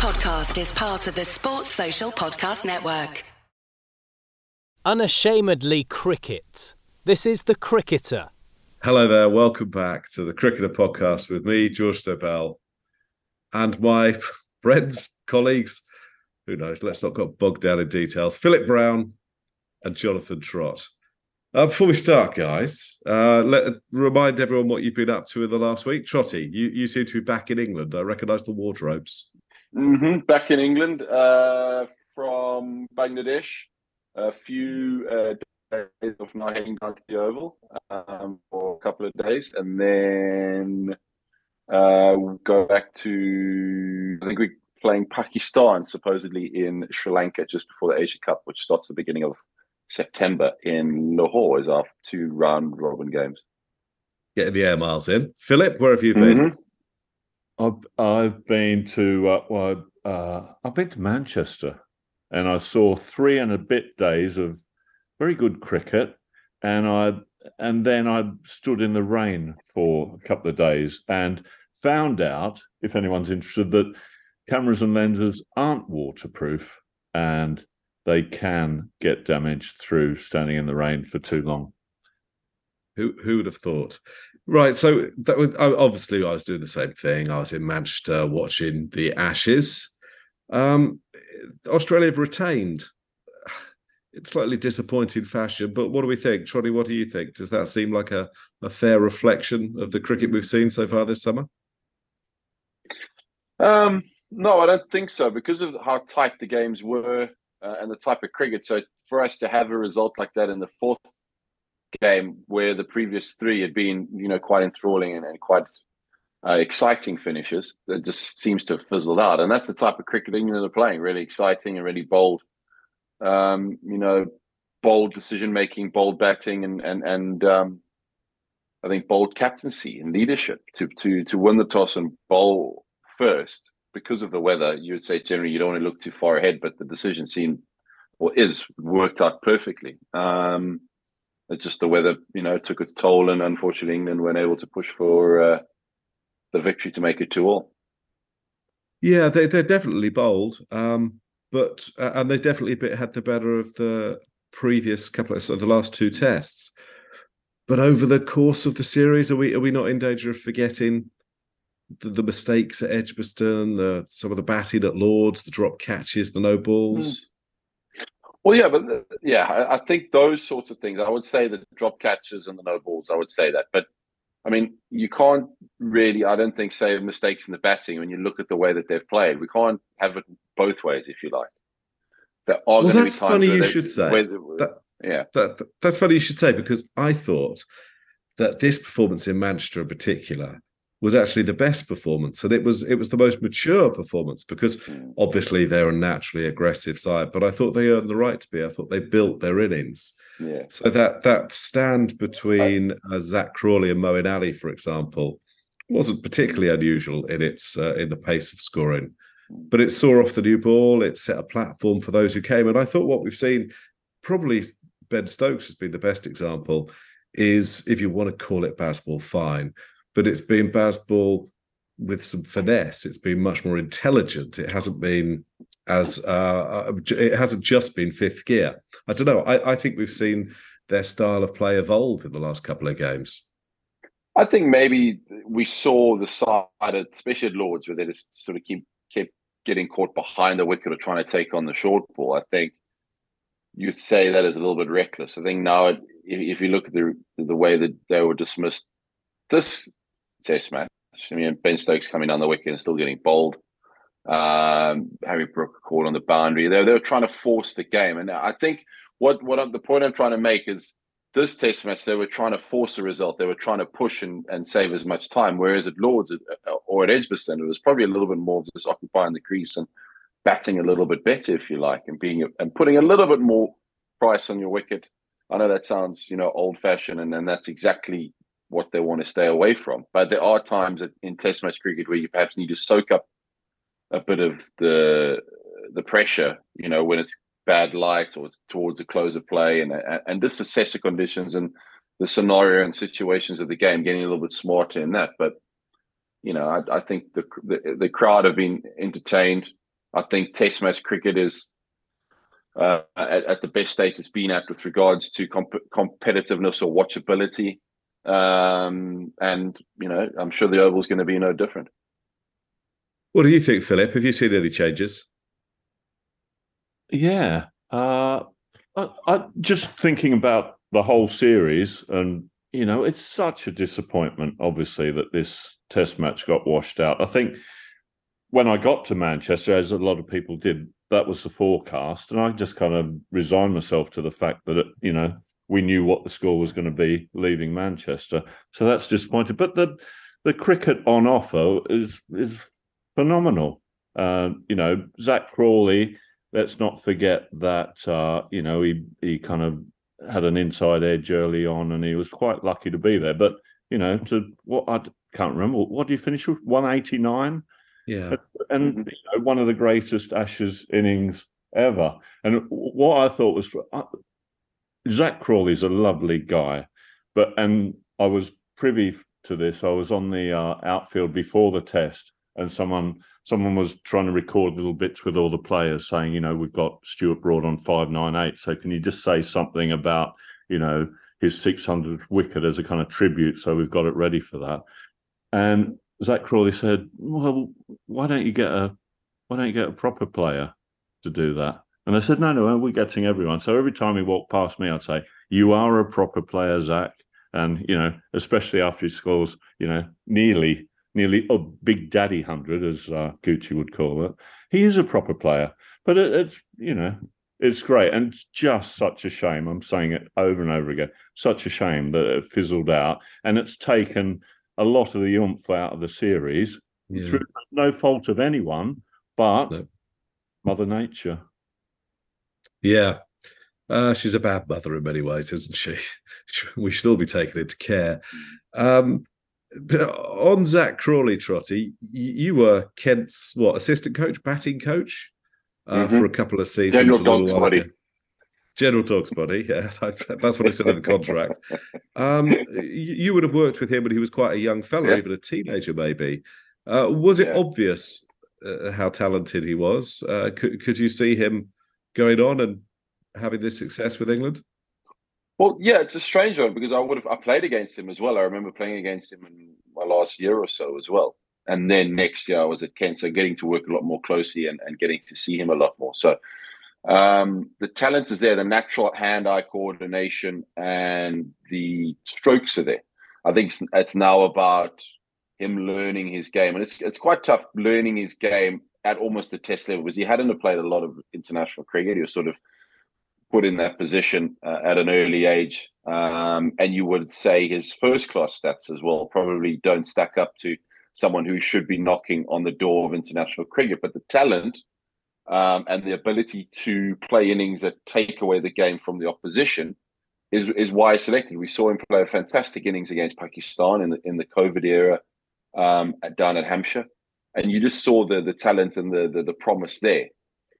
podcast is part of the Sports Social Podcast Network. Unashamedly cricket. This is The Cricketer. Hello there. Welcome back to the Cricketer podcast with me, George Dobell, and my friends, colleagues, who knows, let's not get bogged down in details, Philip Brown and Jonathan Trott. Uh, before we start, guys, uh, let remind everyone what you've been up to in the last week. Trotty, you, you seem to be back in England. I recognise the wardrobes. Mm-hmm. Back in England uh, from Bangladesh. A few uh, days of not heading down to the Oval um, for a couple of days, and then uh, we'll go back to I think we're playing Pakistan supposedly in Sri Lanka just before the Asia Cup, which starts the beginning of September in Lahore. Is our two round robin games. Getting the air miles in. Philip, where have you been? Mm-hmm. I've I've been to uh, well, uh, I've been to Manchester, and I saw three and a bit days of very good cricket, and I and then I stood in the rain for a couple of days and found out, if anyone's interested, that cameras and lenses aren't waterproof and they can get damaged through standing in the rain for too long. Who who would have thought? Right, so that was obviously I was doing the same thing. I was in Manchester watching the Ashes. Um, Australia have retained. It's slightly disappointing fashion, but what do we think, Trotty? What do you think? Does that seem like a, a fair reflection of the cricket we've seen so far this summer? Um, no, I don't think so because of how tight the games were uh, and the type of cricket. So for us to have a result like that in the fourth game, where the previous three had been, you know, quite enthralling and, and quite uh, exciting finishes, that just seems to have fizzled out. And that's the type of cricket England are playing: really exciting and really bold. Um, you know, bold decision making, bold batting, and and and um, I think bold captaincy and leadership to to to win the toss and bowl first because of the weather, you would say generally you don't want to look too far ahead, but the decision seemed or is worked out perfectly. Um, it's just the weather, you know, took its toll, and unfortunately, England weren't able to push for uh, the victory to make it two all. Yeah, they they're definitely bold, um, but uh, and they definitely bit, had the better of the previous couple of so the last two tests. But over the course of the series, are we are we not in danger of forgetting the, the mistakes at Edgbaston, the, some of the batting at Lords, the drop catches, the no balls? Mm. Well, yeah, but uh, yeah, I, I, think those sorts of things. I would say the drop catches and the no balls. I would say that, but I mean, you can't really. I don't think say mistakes in the batting when you look at the way that they've played. We can't have it both ways, if you like. There are well, that's funny you should say. Where, that, yeah, that, that's funny you should say because I thought that this performance in Manchester, in particular, was actually the best performance. And it was it was the most mature performance because hmm. obviously they're a naturally aggressive side but i thought they earned the right to be. I thought they built their innings. Yeah. So that that stand between uh, zak crawley and moeen ali for example wasn't particularly unusual in its uh, in the pace of scoring but it saw off the new ball. It set a platform for those who came. And i thought what we've seen probably ben stokes has been the best example is if you want to call it Bazball fine but it's been Bazball with some finesse. It's been much more intelligent. It hasn't been as uh, uh, it hasn't just been fifth gear. I don't know. I, I think we've seen their style of play evolve in the last couple of games. I think maybe we saw the side, especially at Lords, where they just sort of keep kept getting caught behind the wicket or trying to take on the short ball. I think you'd say that is a little bit reckless. I think now, if, if you look at the the way that they were dismissed this test match. I mean, Ben Stokes coming down the wicket and still getting bowled. Um, Harry Brook caught on the boundary. They, they were trying to force the game, and I think what what I'm, the point I'm trying to make is this test match they were trying to force a result. They were trying to push and, and save as much time. Whereas at Lords uh, or at Edgbaston, it was probably a little bit more just occupying the crease and batting a little bit better, if you like, and being and putting a little bit more price on your wicket. I know that sounds you know old fashioned, and, and that's exactly what they want to stay away from. But there are times in Test match cricket where you perhaps need to soak up a bit of the the pressure, you know, when it's bad light or it's towards the close of play, and and just assess the conditions and the scenario and situations of the game, getting a little bit smarter in that. But you know, I, I think the, the, the crowd have been entertained. I think Test match cricket is uh, at, at, the best state it's been at with regards to comp- competitiveness or watchability. Um, and you know, I'm sure the oval is going to be no different. What do you think, Philip? Have you seen any changes? Yeah, uh, I, I just thinking about the whole series, and you know, it's such a disappointment, obviously, that this Test match got washed out. I think when I got to Manchester, as a lot of people did, that was the forecast, and I just kind of resigned myself to the fact that it, you know we knew what the score was going to be leaving Manchester. So that's disappointing. But the the cricket on offer is is phenomenal. Uh, you know, Zak Crawley. Let's not forget that uh, you know he he kind of had an inside edge early on, and he was quite lucky to be there. But you know, to what I can't remember. What do you finish with? One eighty nine. Yeah, and mm-hmm. you know, one of the greatest Ashes innings ever. And what I thought was, Zak Crawley's a lovely guy, but and I was privy to this. I was on the uh, outfield before the test, and someone someone was trying to record little bits with all the players, saying, you know, we've got Stuart Broad on five nine eight. So can you just say something about, you know, his 600th wicket as a kind of tribute? So we've got it ready for that. And Zak Crawley said, "Well, why don't you get a why don't you get a proper player to do that?" And I said, no, no, we're getting everyone. So every time he walked past me, I'd say, you are a proper player, Zak. And, you know, especially after he scores, you know, nearly, nearly a big daddy hundred, as uh, Goochie would call it. He is a proper player. But it, it's, you know, it's great. And it's just such a shame. I'm saying it over and over again. Such a shame that it fizzled out. And it's taken a lot of the oomph out of the series yeah. through no fault of anyone, but no. Mother Nature. Yeah. Uh, she's a bad mother in many ways, isn't she? we should all be taken into care. Um, on Zak Crawley, Trotty, you were Kent's what assistant coach, batting coach uh, mm-hmm. for a couple of seasons. General Dog's body. General Dog's body. Yeah, that's what I said in the contract. Um, you would have worked with him when he was quite a young fellow, yeah. even a teenager, maybe. Uh, was it yeah. obvious uh, how talented he was? Uh, could, could you see him going on and having this success with England? Well, yeah, it's a strange one because I would have I played against him as well. I remember playing against him in my last year or so as well. And then next year I was at Kent, so getting to work a lot more closely and, and getting to see him a lot more. So um, the talent is there, the natural hand-eye coordination and the strokes are there. I think it's, it's now about him learning his game, and it's it's quite tough learning his game at almost the test level because he hadn't played a lot of international cricket. He was sort of put in that position uh, at an early age. Um, and you would say his first class stats as well probably don't stack up to someone who should be knocking on the door of international cricket. But the talent um, and the ability to play innings that take away the game from the opposition is, is why I selected. We saw him play a fantastic innings against Pakistan in the in the COVID era um, down at Hampshire and you just saw the the talent and the the, the promise there.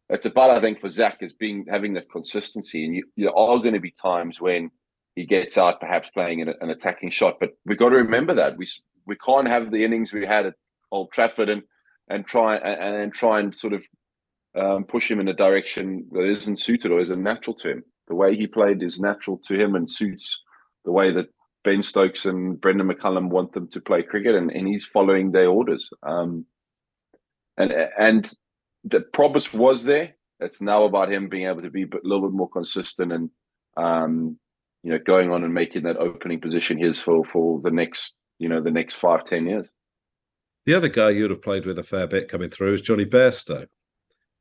It's about I think for Zak is being having that consistency, and you, there are going to be times when he gets out, perhaps playing an, an attacking shot. But we've got to remember that we we can't have the innings we had at Old Trafford and and try and, and try and sort of um, push him in a direction that isn't suited or isn't natural to him. The way he played is natural to him and suits the way that Ben Stokes and Brendon McCullum want them to play cricket, and, and he's following their orders. Um, and and the promise was there. It's now about him being able to be a little bit more consistent and um, you know going on and making that opening position his for for the next you know the next five ten years. The other guy you'd have played with a fair bit coming through is Jonny Bairstow.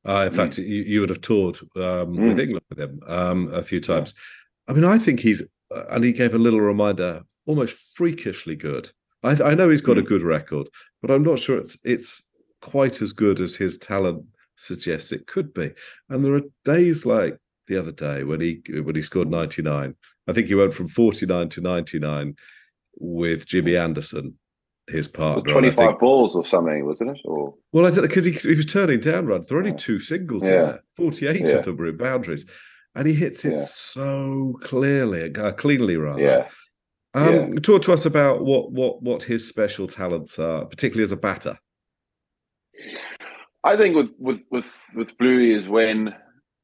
Uh, in mm. fact, you, you, would have toured um, mm. with England with him um, a few times. I mean, I think he's, uh, and he gave a little reminder, almost freakishly good. I, I know he's got mm. a good record, but I'm not sure it's it's quite as good as his talent suggests it could be. And there are days like the other day when he when he scored 99. I think he went from 49 to 99 with Jimmy Anderson, his partner. 25 think, balls or something, wasn't it? Or well, I don't because he, he was turning down runs. There are only two singles yeah. in there. 48 yeah. of them were in boundaries. And he hits it yeah. so clearly, uh, cleanly rather. Yeah. Um, talk to us about what what what his special talents are, particularly as a batter. I think with with with with Bluey is when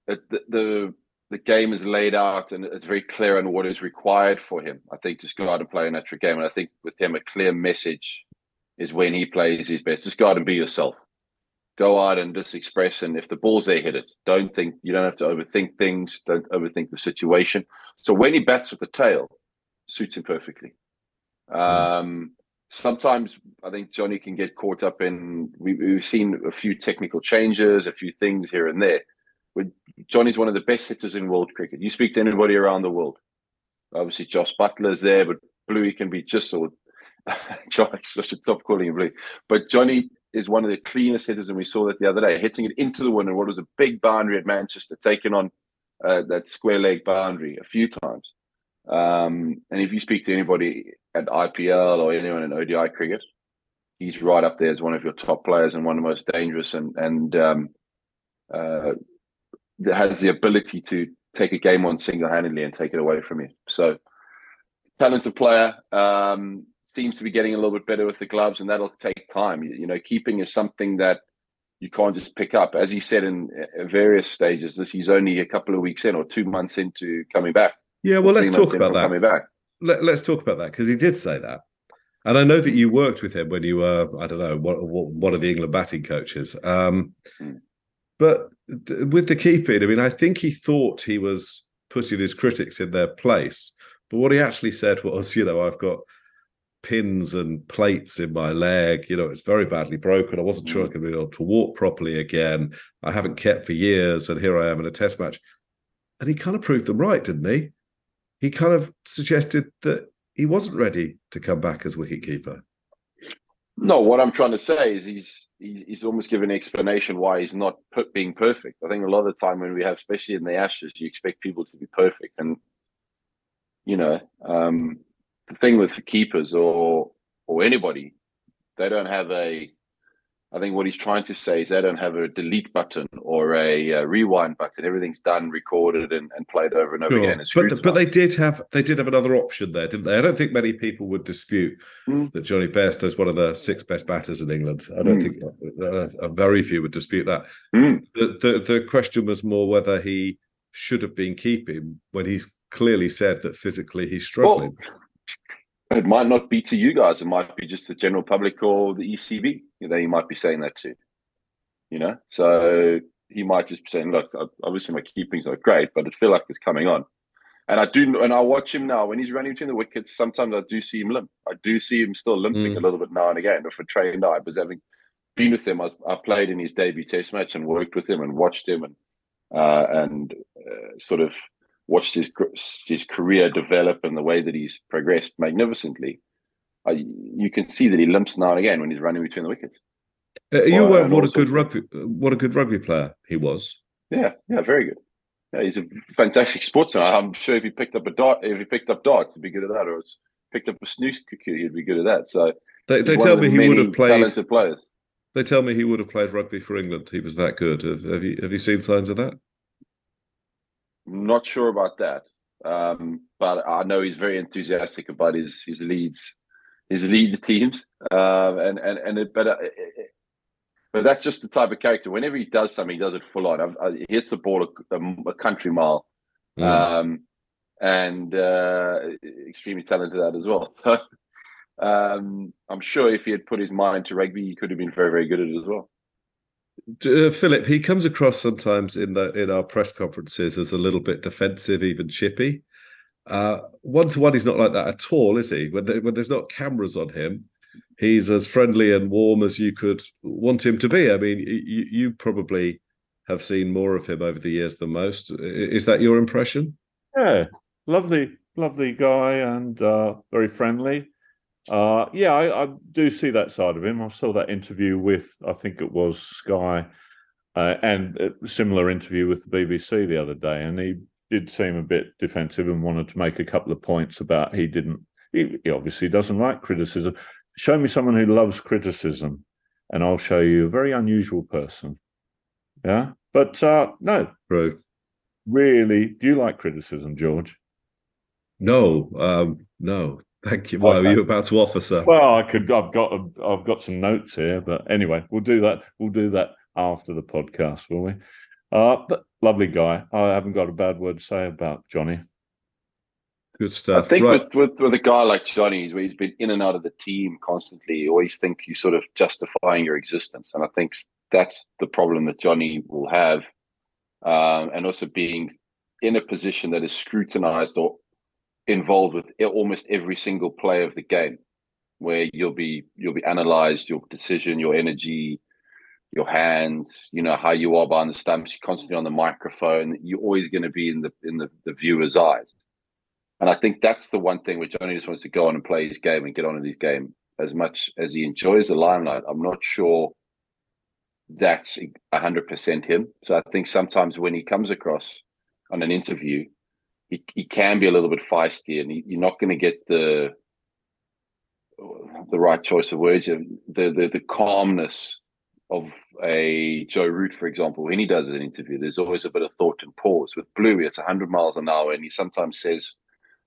the, the the game is laid out and it's very clear on what is required for him. I think just go out and play an extra game, and I think with him a clear message is when he plays his best. Just go out and be yourself. Go out and just express, and if the ball's there, hit it. Don't think you don't have to overthink things. Don't overthink the situation. So when he bats with the tail, suits him perfectly. Um, sometimes I think Jonny can get caught up in. We, we've seen a few technical changes, a few things here and there. But Jonny's one of the best hitters in world cricket. You speak to anybody around the world. Obviously, Jos Buttler's there, but Bluey can be just so. Josh, I should stop calling him Bluey. But Jonny is one of the cleanest hitters, and we saw that the other day, hitting it into the wind and what was a big boundary at Manchester, taking on uh, that square leg boundary a few times. Um, and if you speak to anybody at IPL or anyone in ODI cricket, he's right up there as one of your top players and one of the most dangerous and and um, uh, has the ability to take a game on single handedly and take it away from you. So talented player. Um, seems to be getting a little bit better with the gloves, and that'll take time. You, you know, keeping is something that you can't just pick up. As he said in uh, various stages, this he's only a couple of weeks in or two months into coming back. Yeah, well, let's talk about that. Let, us talk about that because he did say that, and I know that you worked with him when you were, I don't know, one, one of the England batting coaches. Um, mm. But with the keeping, I mean, I think he thought he was putting his critics in their place, but what he actually said was, you know, I've got pins and plates in my leg. You know, it's very badly broken. I wasn't sure I was going to be able to walk properly again. I haven't kept for years, and here I am in a test match. And he kind of proved them right, didn't he? He kind of suggested that he wasn't ready to come back as wicketkeeper. No, what I'm trying to say is he's he's almost given an explanation why he's not being perfect. I think a lot of the time when we have, especially in the Ashes, you expect people to be perfect, and you know um, the thing with the keepers or or anybody, they don't have a I think what he's trying to say is they don't have a delete button or a, a rewind button. Everything's done, recorded, and, and played over and over sure. again. But but they did have they did have another option there, didn't they? I don't think many people would dispute mm. that Jonny Bairstow is one of the six best batters in England. I don't mm. think uh, uh, very few would dispute that. Mm. The, the the question was more whether he should have been keeping when he's clearly said that physically he's struggling. Well, it might not be to you guys. It might be just the general public or the ECB. Know, he might be saying that too. You know, so he might just be saying, "Look, obviously my keeping's not great, but I feel like it's coming on." And I do, and I watch him now when he's running between the wickets. Sometimes I do see him limp. I do see him still limping mm. a little bit now and again. If a trained eye, because having been with him, I, I, played in his debut Test match and worked with him and watched him and uh, and uh, sort of watched his his career develop and the way that he's progressed magnificently, uh, you can see that he limps now and again when he's running between the wickets. Uh, you well, what a good rugby, what a good rugby player he was. Yeah, yeah, very good. Yeah, he's a fantastic sportsman. I'm sure if he picked up a dart, if he picked up darts, he'd be good at that, or picked up a snooker cue, he'd be good at that. So they, they tell me he would have played. Talented players. They tell me he would have played rugby for England. He was that good. Have, have you have you seen signs of that? Not sure about that, um, but I know he's very enthusiastic about his his Leeds, his Leeds teams, uh, and and and it, but. Uh, it, but that's just the type of character. Whenever he does something, he does it full on. I, he hits the ball a, a, a country mile, mm. um, and uh, extremely talented at that as well. um, I'm sure if he had put his mind to rugby, he could have been very, very good at it as well. Uh, Philip, he comes across sometimes in the in our press conferences as a little bit defensive, even chippy. One to one, he's not like that at all, is he? When, when there's not cameras on him, he's as friendly and warm as you could want him to be. I mean, you, you probably have seen more of him over the years than most. Is that your impression? Yeah, lovely, lovely guy, and uh, very friendly. Uh, yeah, I, I, do see that side of him. I saw that interview with, I think it was Sky, uh, and a similar interview with the BBC the other day, and he did seem a bit defensive and wanted to make a couple of points about he didn't. He, he obviously doesn't like criticism. Show me someone who loves criticism, and I'll show you a very unusual person. Yeah, but uh, no. Really, do you like criticism, George? No, um, no. Thank you. What okay. are you about to offer, sir? Well, I could. I've got. I've got some notes here, but anyway, we'll do that. We'll do that after the podcast, will we? Uh, but lovely guy. I haven't got a bad word to say about Jonny. Good stuff. I think right. with, with with a guy like Jonny, where he's been in and out of the team constantly, you always think you're sort of justifying your existence, and I think that's the problem that Jonny will have, um, and also being in a position that is scrutinized or involved with almost every single play of the game, where you'll be you'll be analyzed, your decision, your energy, your hands, you know how you are behind the stumps. You're constantly on the microphone. You're always going to be in the in the, the viewer's eyes. And I think that's the one thing which Jonny just wants to go on and play his game and get on in his game as much as he enjoys the limelight. I'm not sure that's 100% him. So I think sometimes when he comes across on an interview, he, he can be a little bit feisty and he, you're not going to get the the right choice of words, the, the, the calmness of a Joe Root, for example, when he does an interview, there's always a bit of thought and pause. With Bluey, it's 100 miles an hour, and he sometimes says,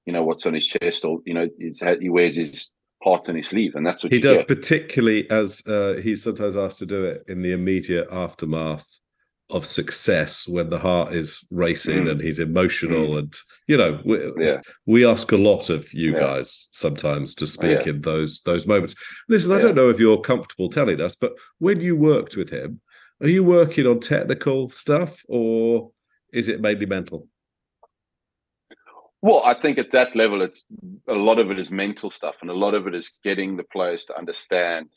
you know, what's on his chest, or you know, he wears his heart on his sleeve, and that's what he does. Get. Particularly as uh, he's sometimes asked to do it in the immediate aftermath of success when the heart is racing mm. and he's emotional mm. and you know we, yeah. we ask a lot of you yeah. guys sometimes to speak yeah. in those those moments listen i don't know if you're comfortable telling us but when you worked with him are you working on technical stuff or is it mainly mental well, I think at that level, it's a lot of it is mental stuff, and a lot of it is getting the players to understand,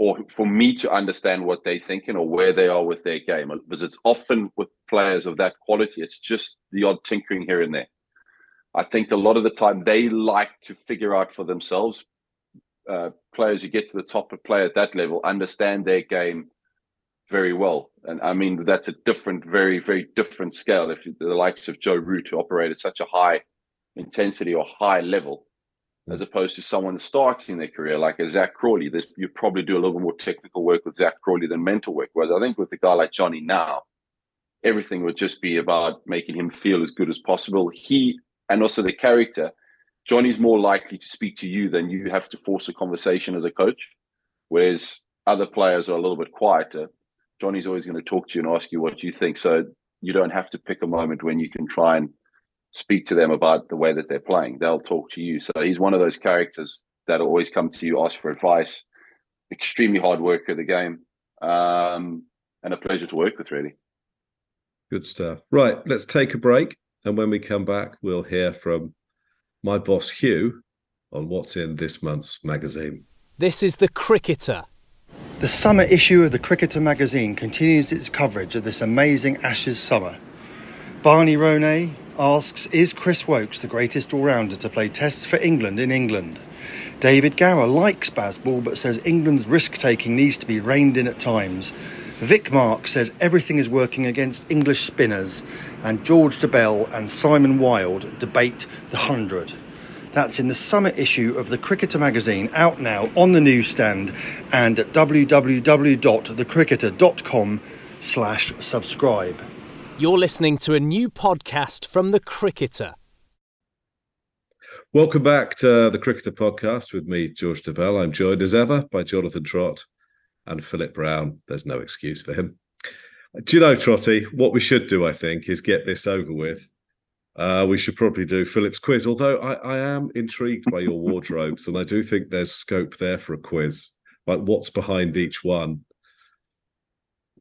or for me to understand what they're thinking or where they are with their game. Because it's often with players of that quality, it's just the odd tinkering here and there. I think a lot of the time they like to figure out for themselves. Uh, players who get to the top of play at that level understand their game very well. And I mean, that's a different, very, very different scale. If the likes of Joe Root, who operate at such a high intensity or high level. As opposed to someone starting their career like a Zak Crawley, you probably do a little bit more technical work with Zak Crawley than mental work. Whereas I think with a guy like Jonny now, everything would just be about making him feel as good as possible. He and also the character, Jonny's more likely to speak to you than you have to force a conversation as a coach. Whereas other players are a little bit quieter Jonny's always going to talk to you and ask you what you think. So you don't have to pick a moment when you can try and speak to them about the way that they're playing. They'll talk to you. So he's one of those characters that'll always come to you, ask for advice. Extremely hard worker of the game, um, and a pleasure to work with. Really, good stuff. Right, let's take a break, and when we come back, we'll hear from my boss Hugh on what's in this month's magazine. This is the Cricketer the summer issue of the Cricketer magazine continues its coverage of this amazing Ashes summer. Barney Ronay asks Is Chris Woakes the greatest all rounder to play tests for England in England? David Gower likes Bazball but says England's risk taking needs to be reined in at times. Vic Mark says everything is working against English spinners, and George Dobell and Simon Wilde debate the 100. That's in the summer issue of the Cricketer magazine, out now on the newsstand and at www.thecricketer.com slash subscribe. You're listening to a new podcast from The Cricketer. Welcome back to the Cricketer podcast with me, George Dobell. I'm joined as ever by Jonathan Trott and Philip Brown. There's no excuse for him. Do you know, Trotty, what we should do, I think, is get this over with uh, we should probably do Philip's quiz, although I, I am intrigued by your wardrobes, and I do think there's scope there for a quiz, like what's behind each one.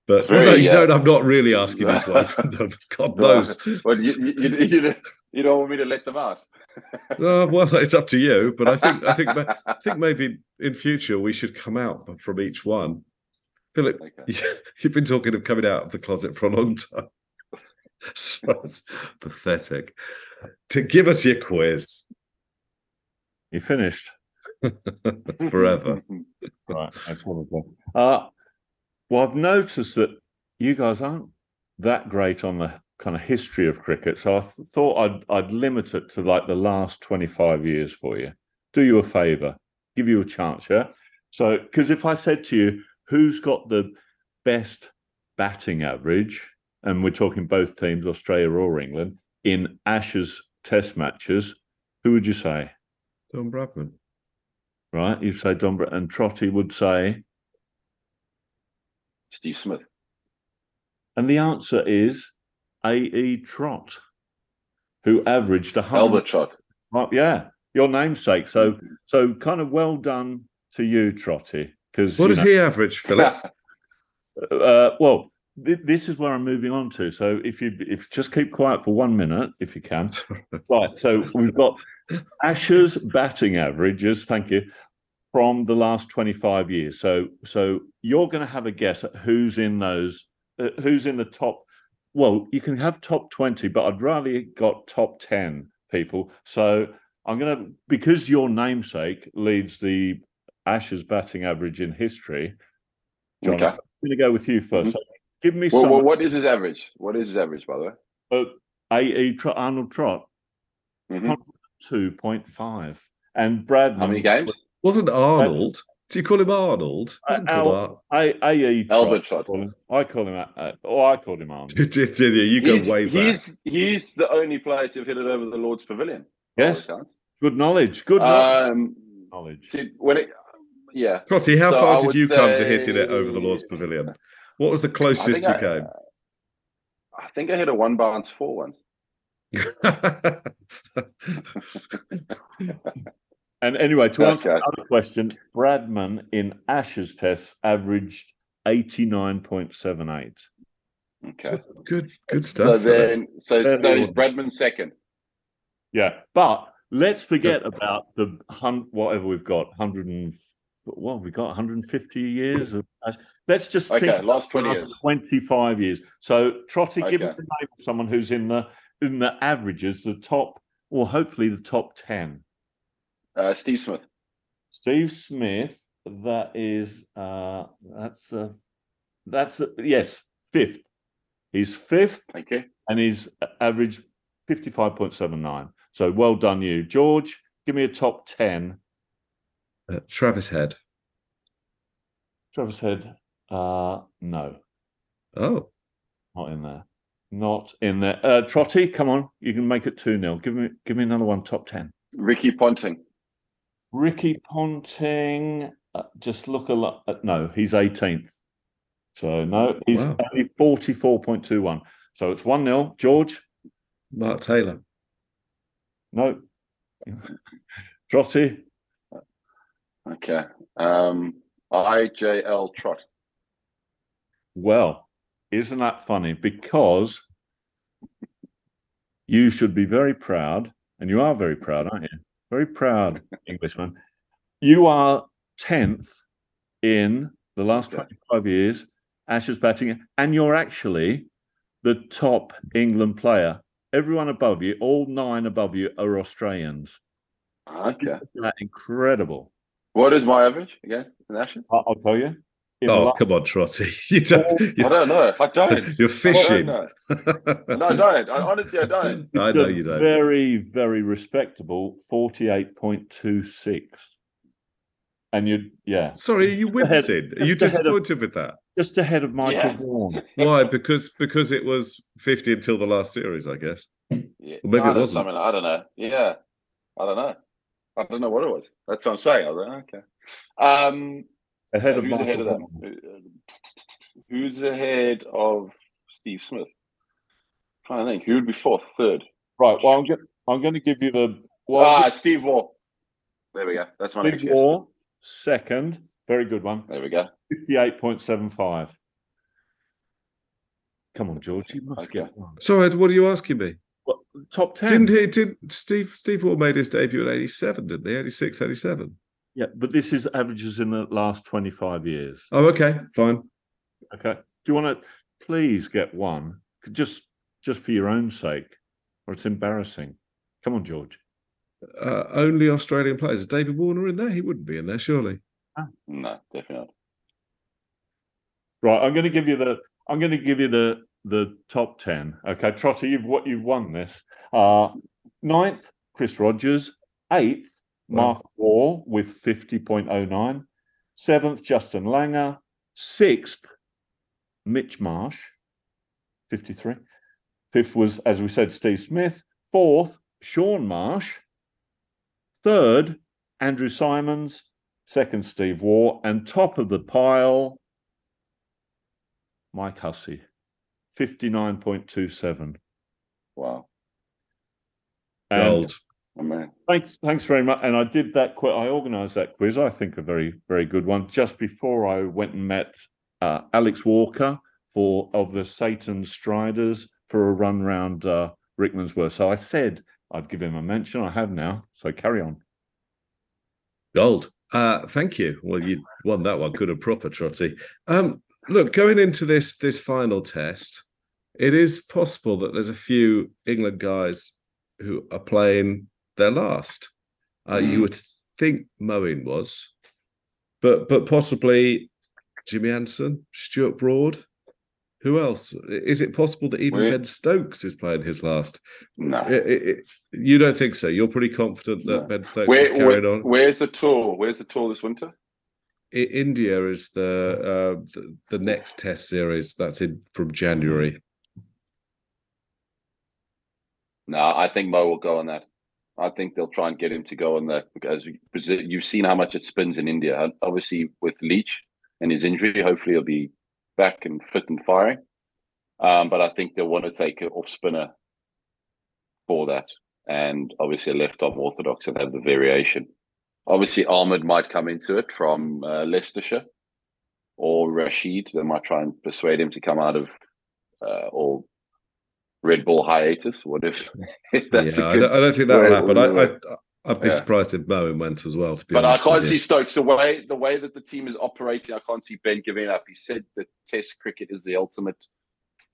But very, no, you yeah. don't. I'm not really asking each one them. God knows. Well, you, you, you, you, don't want me to let them out. uh, well, it's up to you. But I think I think I think maybe in future we should come out from each one. Philip, okay. you've been talking of coming out of the closet for a long time. so it's pathetic. To give us your quiz. You finished. Forever. right. Uh, well, I've noticed that you guys aren't that great on the kind of history of cricket, so I th- thought I'd I'd limit it to like the last twenty five years for you. Do you a favour, give you a chance, yeah. So, because if I said to you, who's got the best batting average and we're talking both teams, Australia or England, in Ashes Test matches, who would you say? Don Bradman. Right, you'd say Don Bradman, and Trotty would say Steve Smith. And the answer is A.E. Trott, who averaged a hundred. Albert Trott. Oh, yeah, your namesake. So, so kind of well done to you, Trotty. Because What did he average, Philip? uh, well, th- this is where I'm moving on to. So, if you if just keep quiet for one minute, if you can. Right. So we've got Ashes batting averages. Thank you. From the last 25 years. So, so you're going to have a guess at who's in those, uh, who's in the top. Well, you can have top 20, but I'd rather you got top 10 people. So I'm going to, because your namesake leads the Ashes batting average in history. John, Okay. I'm going to go with you 1st Mhm. So give me Well, some. well, what is his average? What is his average, by the way? uh, A.E. Trott, Arnold Trott, Mhm. 2.5. And Brad. How many games? Wasn't Arnold? Do you call him Arnold? Wasn't called Al- A- A.E. Trott, Albert Trott. I call him- I call him, uh, oh, I called him Arnold. Arnold? Did, did you? You go He's, way back. he's he's the only player to have hit it over the Lord's Pavilion. Yes, by all accounts. good knowledge. Good Um, knowledge. see, when it, yeah, Trotty, how So far did would you come to hitting it over the Lord's Pavilion? What was the closest you I, came? I think I hit a one bounce four once. And anyway, to answer Okay. another question, Bradman in Ashes tests averaged 89.78. Okay, good, good stuff. Philip. then so so ordinary. Bradman second. Yeah, but let's forget about the hun- whatever we've got, 100 and well, we got 150 years of Ash- let's just Okay, think last 20 years. 25 years. So Trotty, give us the name of someone who's in the in the averages, the top, or hopefully the top 10. Uh, Steve Smith. Steve Smith, that is uh that's uh that's uh, yes, fifth. He's fifth Thank you. and he's average 55.79. So well done you. George, give me a top 10. Uh, Travis Head. Travis Head, uh no, Oh, not in there. Not in there. Uh Trotty, come on, you can make it 2 0 Give me give me another one, top 10. Ricky Ponting. Ricky Ponting, uh, just look a lot. Uh, no, he's 18th. So no, he's Wow. only 44.21. So it's 1 0. George, Mark Taylor. no. Trotty, Okay. Um, IJL Trott. well, isn't that funny? Because you should be very proud, and you are very proud, aren't you? Very proud, Englishman. You are 10th in the last Okay. 25 years, Ashes batting, and you're actually the top England player. Everyone above you, all nine above you, are Australians. Ah, okay. Isn't that incredible? What is my average against the Nations? I'll, I'll tell you. In Oh, la- come on, Trotty. You don't. I don't know. I don't. You're I fishing. don't. No, I don't. I, honestly, I don't. I know a you don't. Very, very respectable 48.26. And you, yeah, Sorry, are you ahead- wincing? Are you just ahead of- disappointed with that? just ahead of Michael Yeah. Vaughan. Why? Because because it was 50 until the last series, I guess. Yeah. Or maybe I it don't- wasn't. Something, I don't know. Yeah. I don't know. I don't know what it was. That's what I'm saying. I was like, okay. Um, Ahead of who's ahead of them? Who's ahead of Steve Smith? trying to think. Who would be fourth, third? Right. Well, I'm going. I'm going to give you the. Well, ah, Steve Waugh. There we go. That's my next Steve guess. Waugh, second. Very good one. There we go. 58.75. Come on, George. You must Okay. get one. Sorry, what are you asking me? What, top 10. Didn't he? Did Steve Steve Waugh made his debut in 87, didn't he? 86, 87. Yeah, but this is averages in the last 25 years. Oh, okay, fine. Okay. Do you want to please get one just just for your own sake, or it's embarrassing? Come on, George. Uh, only Australian players. Is David Warner in there? He wouldn't be in there, surely. No, definitely not. Right, I'm going to give you the I'm going to give you the the top ten. Okay, Trotter, you've what you've won this. Uh ninth, Chris Rogers. Eighth, Wow. Mark Waugh with 50.09. Seventh, Justin Langer. Sixth, Mitch Marsh, 53. Fifth was, as we said, Steve Smith. Fourth, Shaun Marsh. Third, Andrew Symonds. Second, Steve Waugh. And top of the pile, Mike Hussey. 59.27. Wow. And Gold. Oh, man. Thanks, thanks very much. And I did that. Qu- I organised that quiz. I think a very, very good one. Just before I went and met uh, Alex Walker for of the Satan Striders for a run round uh, Rickmansworth. So I said I'd give him a mention. I have now. So carry on. Gold. Uh, thank you. Well, you won that one, good and proper, Trotty. Um, look, going into this this final test, it is possible that there's a few England guys who are playing their last. Uh, You Mm. would think Moeen was, but but possibly Jimmy Anderson, Stuart Broad. Who else? Is it possible that even Where- Ben Stokes is playing his last? No. I- I- I- you don't think so? You're pretty confident that No. Ben Stokes is Where, carrying where- on. where's the tour? Where's the tour this winter? India is the, uh, the the next test series. That's in from January. No, I think Mo will go on that. I think they'll try and get him to go on that because you've seen how much it spins in India. Obviously, with Leach and his injury, hopefully he'll be back and fit and firing. Um, but I think they'll want to take an off spinner for that, and obviously a left arm orthodox and have the variation. Obviously, Ahmed might come into it from uh, Leicestershire or Rashid. They might try and persuade him to come out of uh, or red ball hiatus. What if, if that's yeah, a I, don't, I don't think that will happen. I, I, I'd be Yeah. surprised if Bowen went as well. To be But I honest, can't see. Stokes the way the way that the team is operating. I can't see Ben giving up. He said that Test cricket is the ultimate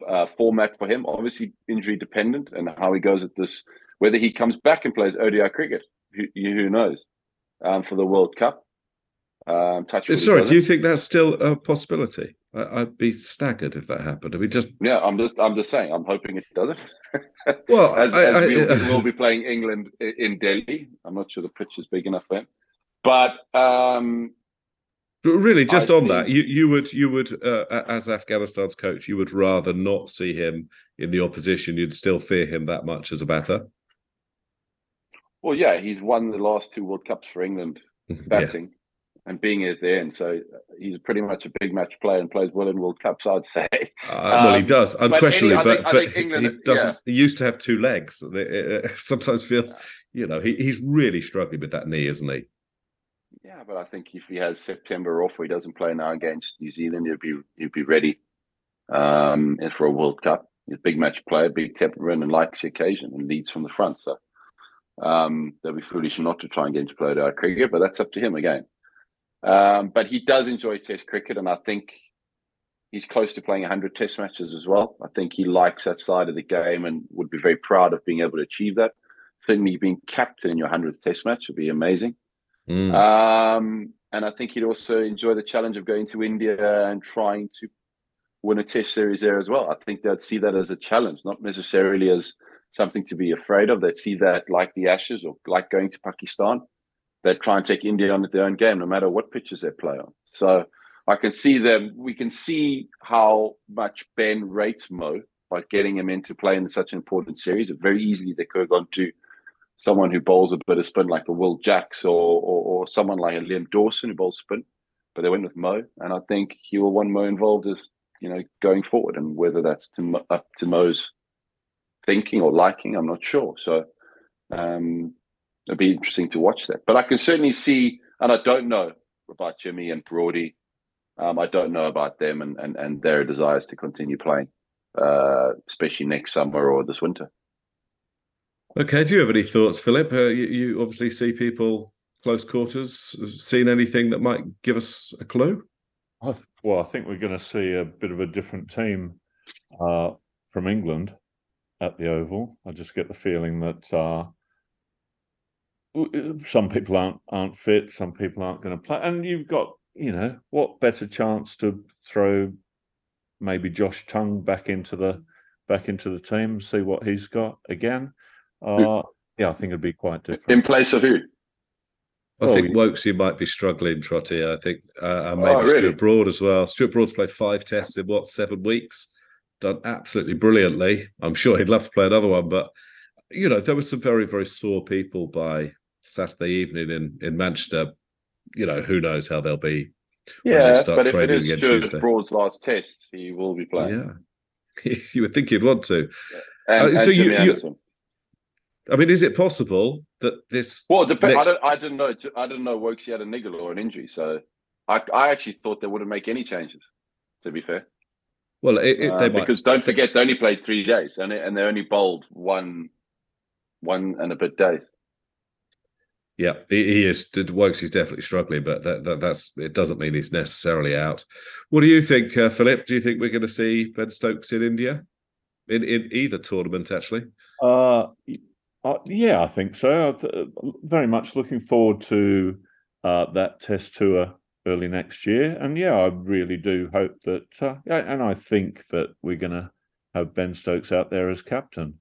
uh, format for him. Obviously, injury dependent, and how he goes at this. Whether he comes back and plays ODI cricket, who, who knows? Um, for the World Cup. Um, touch Sorry, do you think that's still a possibility? I, I'd be staggered if that happened. I mean, just Yeah, I'm just I'm just saying. I'm hoping it doesn't. well, as, I, as I- we will be playing England in Delhi. I'm not sure the pitch is big enough for him. But um, But really, just I on that, you you would you would uh, as Afghanistan's coach, you would rather not see him in the opposition. You'd still fear him that much as a batter. well, yeah, he's won the last two World Cups for England batting and being at the end. So he's pretty much a big match player and plays well in World Cups, I'd say. Uh, well, he Um, does any- unquestionably, I but think- but England- he doesn't. yeah. He used to have two legs. It, sometimes feels, you know, he, he's really struggling with that knee, isn't he? Yeah, but I think if he has September off or he doesn't play now against New Zealand, he'll be he'll be ready um, and for a World Cup. He's a big match player, big temperament, and likes the occasion and leads from the front. So um, they'll be foolish not to try and get him to play our cricket, but that's up to him again. Um, but he does enjoy Test cricket, and I think he's close to playing 100 Test matches as well. I think he likes that side of the game and would be very proud of being able to achieve that. Certainly, being captain in your 100th Test match would be amazing. Mm. Um, and I think he'd also enjoy the challenge of going to India and trying to win a test series there as well. I think they'd see that as a challenge, not necessarily as something to be afraid of. They'd see that like the Ashes or like going to Pakistan. They'd try and take India on at their own game, no matter what pitches they play on. So I can see them. We can see how much Ben rates Mo by getting him into play in such an important series. Very easily, they could have gone to someone who bowls a bit of spin like a Will Jacks or, or, or someone like a Liam Dawson who bowls spin, but they went with Mo, and I think he will want Mo involved as you know going forward, and whether that's to up to Mo's thinking or liking, I'm not sure. So um, it'll be interesting to watch that. But I can certainly see, and I don't know about Jimmy and Broady. Um, I don't know about them and, and, and their desires to continue playing, uh, especially next summer or this winter. Okay. Do you have any thoughts, Philip? Uh, you, you obviously see people close quarters. Seen anything that might give us a clue? I th- well, I think we're going to see a bit of a different team uh, from England at the Oval. I just get the feeling that uh, w- some people aren't aren't fit, some people aren't going to play, and you've got you know what better chance to throw maybe Josh Tongue back into the back into the team, see what he's got again. Uh, yeah, I think it'd be quite different. In place of who? I Oh, think you- Wokesy might be struggling, Trotty. I think, uh, and Oh, maybe really? Stuart Broad as well. Stuart Broad's played five tests in what seven weeks, done absolutely brilliantly. I'm sure he'd love to play another one, but you know there were some very very sore people by Saturday evening in in Manchester. You know who knows how they'll be. when they Yeah, start but if it is Stuart Broad's last test, he will be playing. Yeah, you would think you'd want to. And, Uh, and so you- you-. I mean, is it possible that this? Well, next- I don't. I didn't know. I didn't know Wokesy had a niggle or an injury, so I, I actually thought they wouldn't make any changes. To be fair, Well, it, it, Uh, they because don't forget they only played three days, and and they only bowled one, one and a bit days. Yeah, he, is. Woakes is definitely struggling, but that, that that's it. Doesn't mean he's necessarily out. What do you think, uh, Philip? Do you think we're going to see Ben Stokes in India in in either tournament? Actually, Uh, uh, yeah, I think so. I'm very much looking forward to uh, that test tour early next year, and yeah, I really do hope that. Uh, and I think that we're going to have Ben Stokes out there as captain,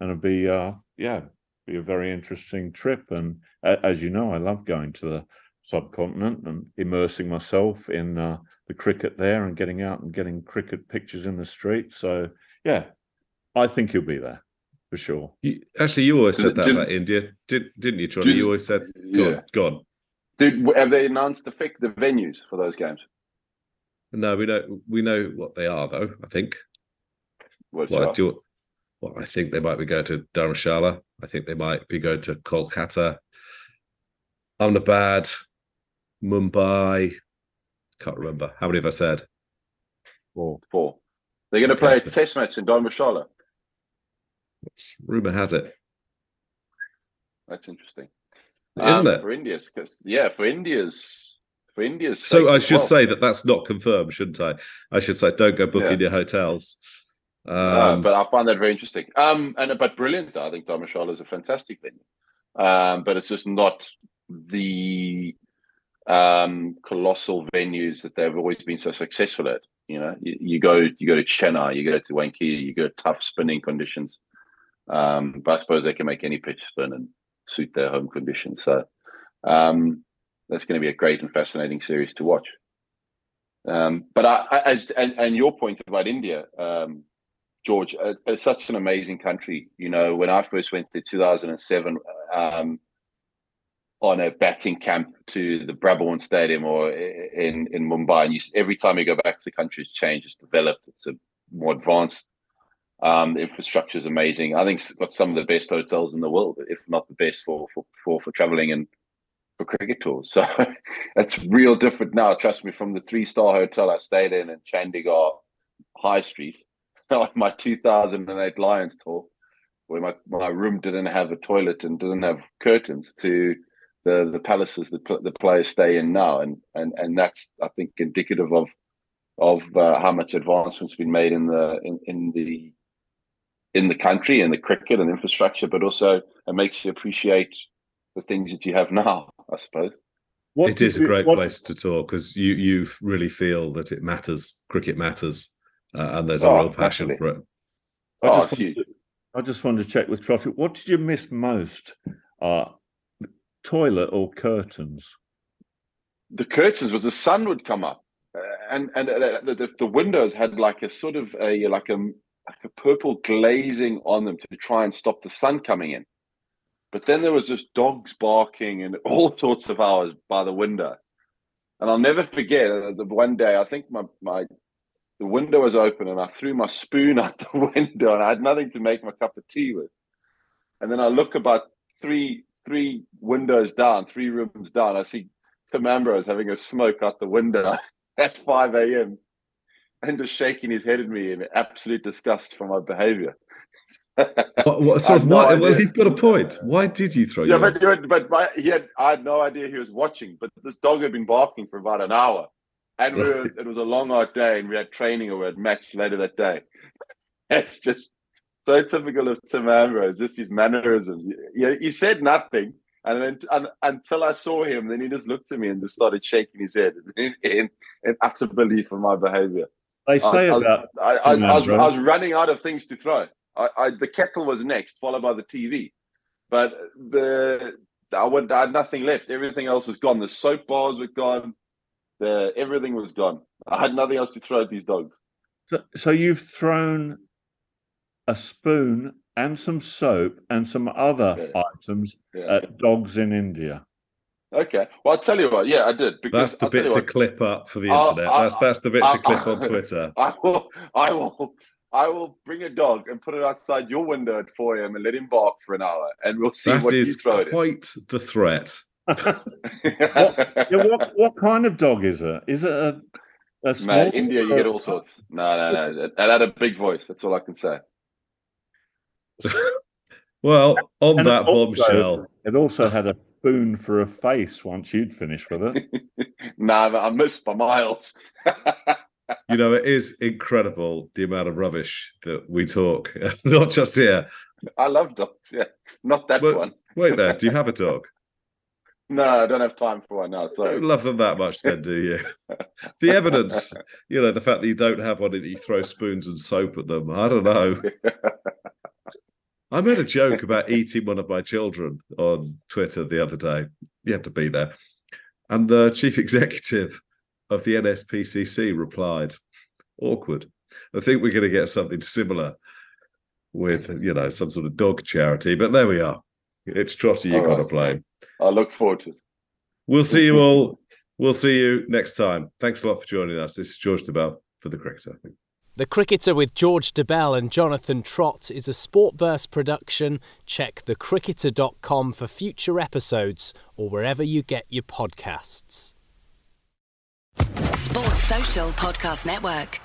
and it'll be uh, yeah, be a very interesting trip. And a- as you know, I love going to the subcontinent and immersing myself in uh, the cricket there, and getting out and getting cricket pictures in the street. So yeah, I think he'll be there for sure. you, actually, you always said Did- that did- about India, did, didn't you, Johnny? did- You always said, "Go Yeah. on, go on." Did have they announced the fic, the venues for those games? No, we know we know what they are, though. I think. What's Well, do you, well, I think they might be going to Dharamshala. I think they might be going to Kolkata, Ahmedabad, Mumbai. Can't remember how many have I said. Four. Four. They're going to play a test match in Dharmshala. Rumor has it, That's interesting, isn't Um, it? For India's, because yeah, for India's, for India's. So I should well. say that that's not confirmed, shouldn't I? I should say don't go booking your hotels. Uh, Um, but I find that very interesting. Um, and but brilliant. I think Dharmshala is a fantastic venue. Um, but it's just not the um, colossal venues that they've always been so successful at. You know, you, you go you go to Chennai, you go to Wankhede, you go to tough spinning conditions. Um, but I suppose they can make any pitch spin and suit their home conditions. So um, that's going to be a great and fascinating series to watch. Um, but I, I, as and, and your point about India, um, George, uh, it's such an amazing country. You know, when I first went to 2007 um, on a batting camp to the Brabourne Stadium or in in Mumbai, and you, every time you go back to the country, it's changed, it's developed, it's a more advanced. Um, the infrastructure is amazing. I think it's got some of the best hotels in the world, if not the best for for for, for traveling and for cricket tours. So it's real different now. Trust me, from the three star hotel I stayed in in Chandigarh High Street my 2008 Lions tour, where my, my room didn't have a toilet and didn't have curtains, to the the palaces that pl- the players stay in now, and and and that's I think indicative of of uh, how much advancement's been made in the in, in the in the country and the cricket and infrastructure, but also it makes you appreciate the things that you have now. I suppose. What it did a great what- place to talk because you you really feel that it matters. Cricket matters, uh, and there's a Oh, real passion massively. for it. I Oh, just, it's to, I just wanted to check with Trotty. What did you miss most? Uh, toilet or curtains? the curtains was the sun would come up, uh, and and uh, the, the, the windows had like a sort of a like a like a purple glazing on them to try and stop the sun coming in. But then there was just dogs barking and all sorts of hours by the window, and I'll never forget uh, the one day. I think my my the window was open and I threw my spoon out the window and I had nothing to make my cup of tea with. And then I look about three three windows down, three rooms down. I see Tim Ambrose having a smoke out the window at 5 a.m. and just shaking his head at me in absolute disgust for my behavior. What, what, so no why, well, he's got a point. Why did you throw Yeah, your? but but my, he had I had no idea he was watching. But this dog had been barking for about an hour, and we were, it was a long hard day, and we had training or we had match later that day. It's just so typical of Tim Ambrose, just his mannerisms. He, he said nothing, and then and, until I saw him, then he just looked at me and just started shaking his head in, in, in utter belief of my behavior. They say I- about I, I, I, was, I was running out of things to throw. I, I, the kettle was next, followed by the TV. But the I, went, I had nothing left. Everything else was gone. The soap bars were gone. The everything was gone. I had nothing else to throw at these dogs. So, so you've thrown a spoon and some soap and some other Yeah. items Yeah. at dogs in India. okay. Well, I'll tell you what. Yeah, I did. That's the I'll bit to what, clip up for the I'll- internet. I'll- that's that's the bit uh, to I'll- clip on Twitter. I will. I will. I will bring a dog and put it outside your window for him and let him bark for an hour, and we'll see That what you is throw at him. quite the threat. Yeah, what what kind of dog is it? Is it a, a small Man, India, you get all sorts. No, no, no. It it had a big voice. That's all I can say. Well, on And that it bombshell, It also had a spoon for a face once you'd finished with it. nah, but I missed by miles. you know, it is incredible the amount of rubbish that we talk, not just here. I love dogs. Yeah, not that But- one. Wait there, do you have a dog? No, I don't have time for one now. So don't love them that much, then, do you? the evidence, you know, the fact that you don't have one and you throw spoons and soap at them. I don't know. I made a joke about eating one of my children on Twitter the other day. You had to be there. And the chief executive of the NSPCC replied, awkward. I think we're going to get something similar with, you know, some sort of dog charity. But there we are. It's Trotter you got to right. blame. I look forward to it. We'll see you all. We'll see you next time. Thanks a lot for joining us. This is George Dobell for The Cricketer. The Cricketer with George Dobell and Jonathan Trott is a Sportverse production. Check thecricketer.com for future episodes or wherever you get your podcasts. Sports Social Podcast Network.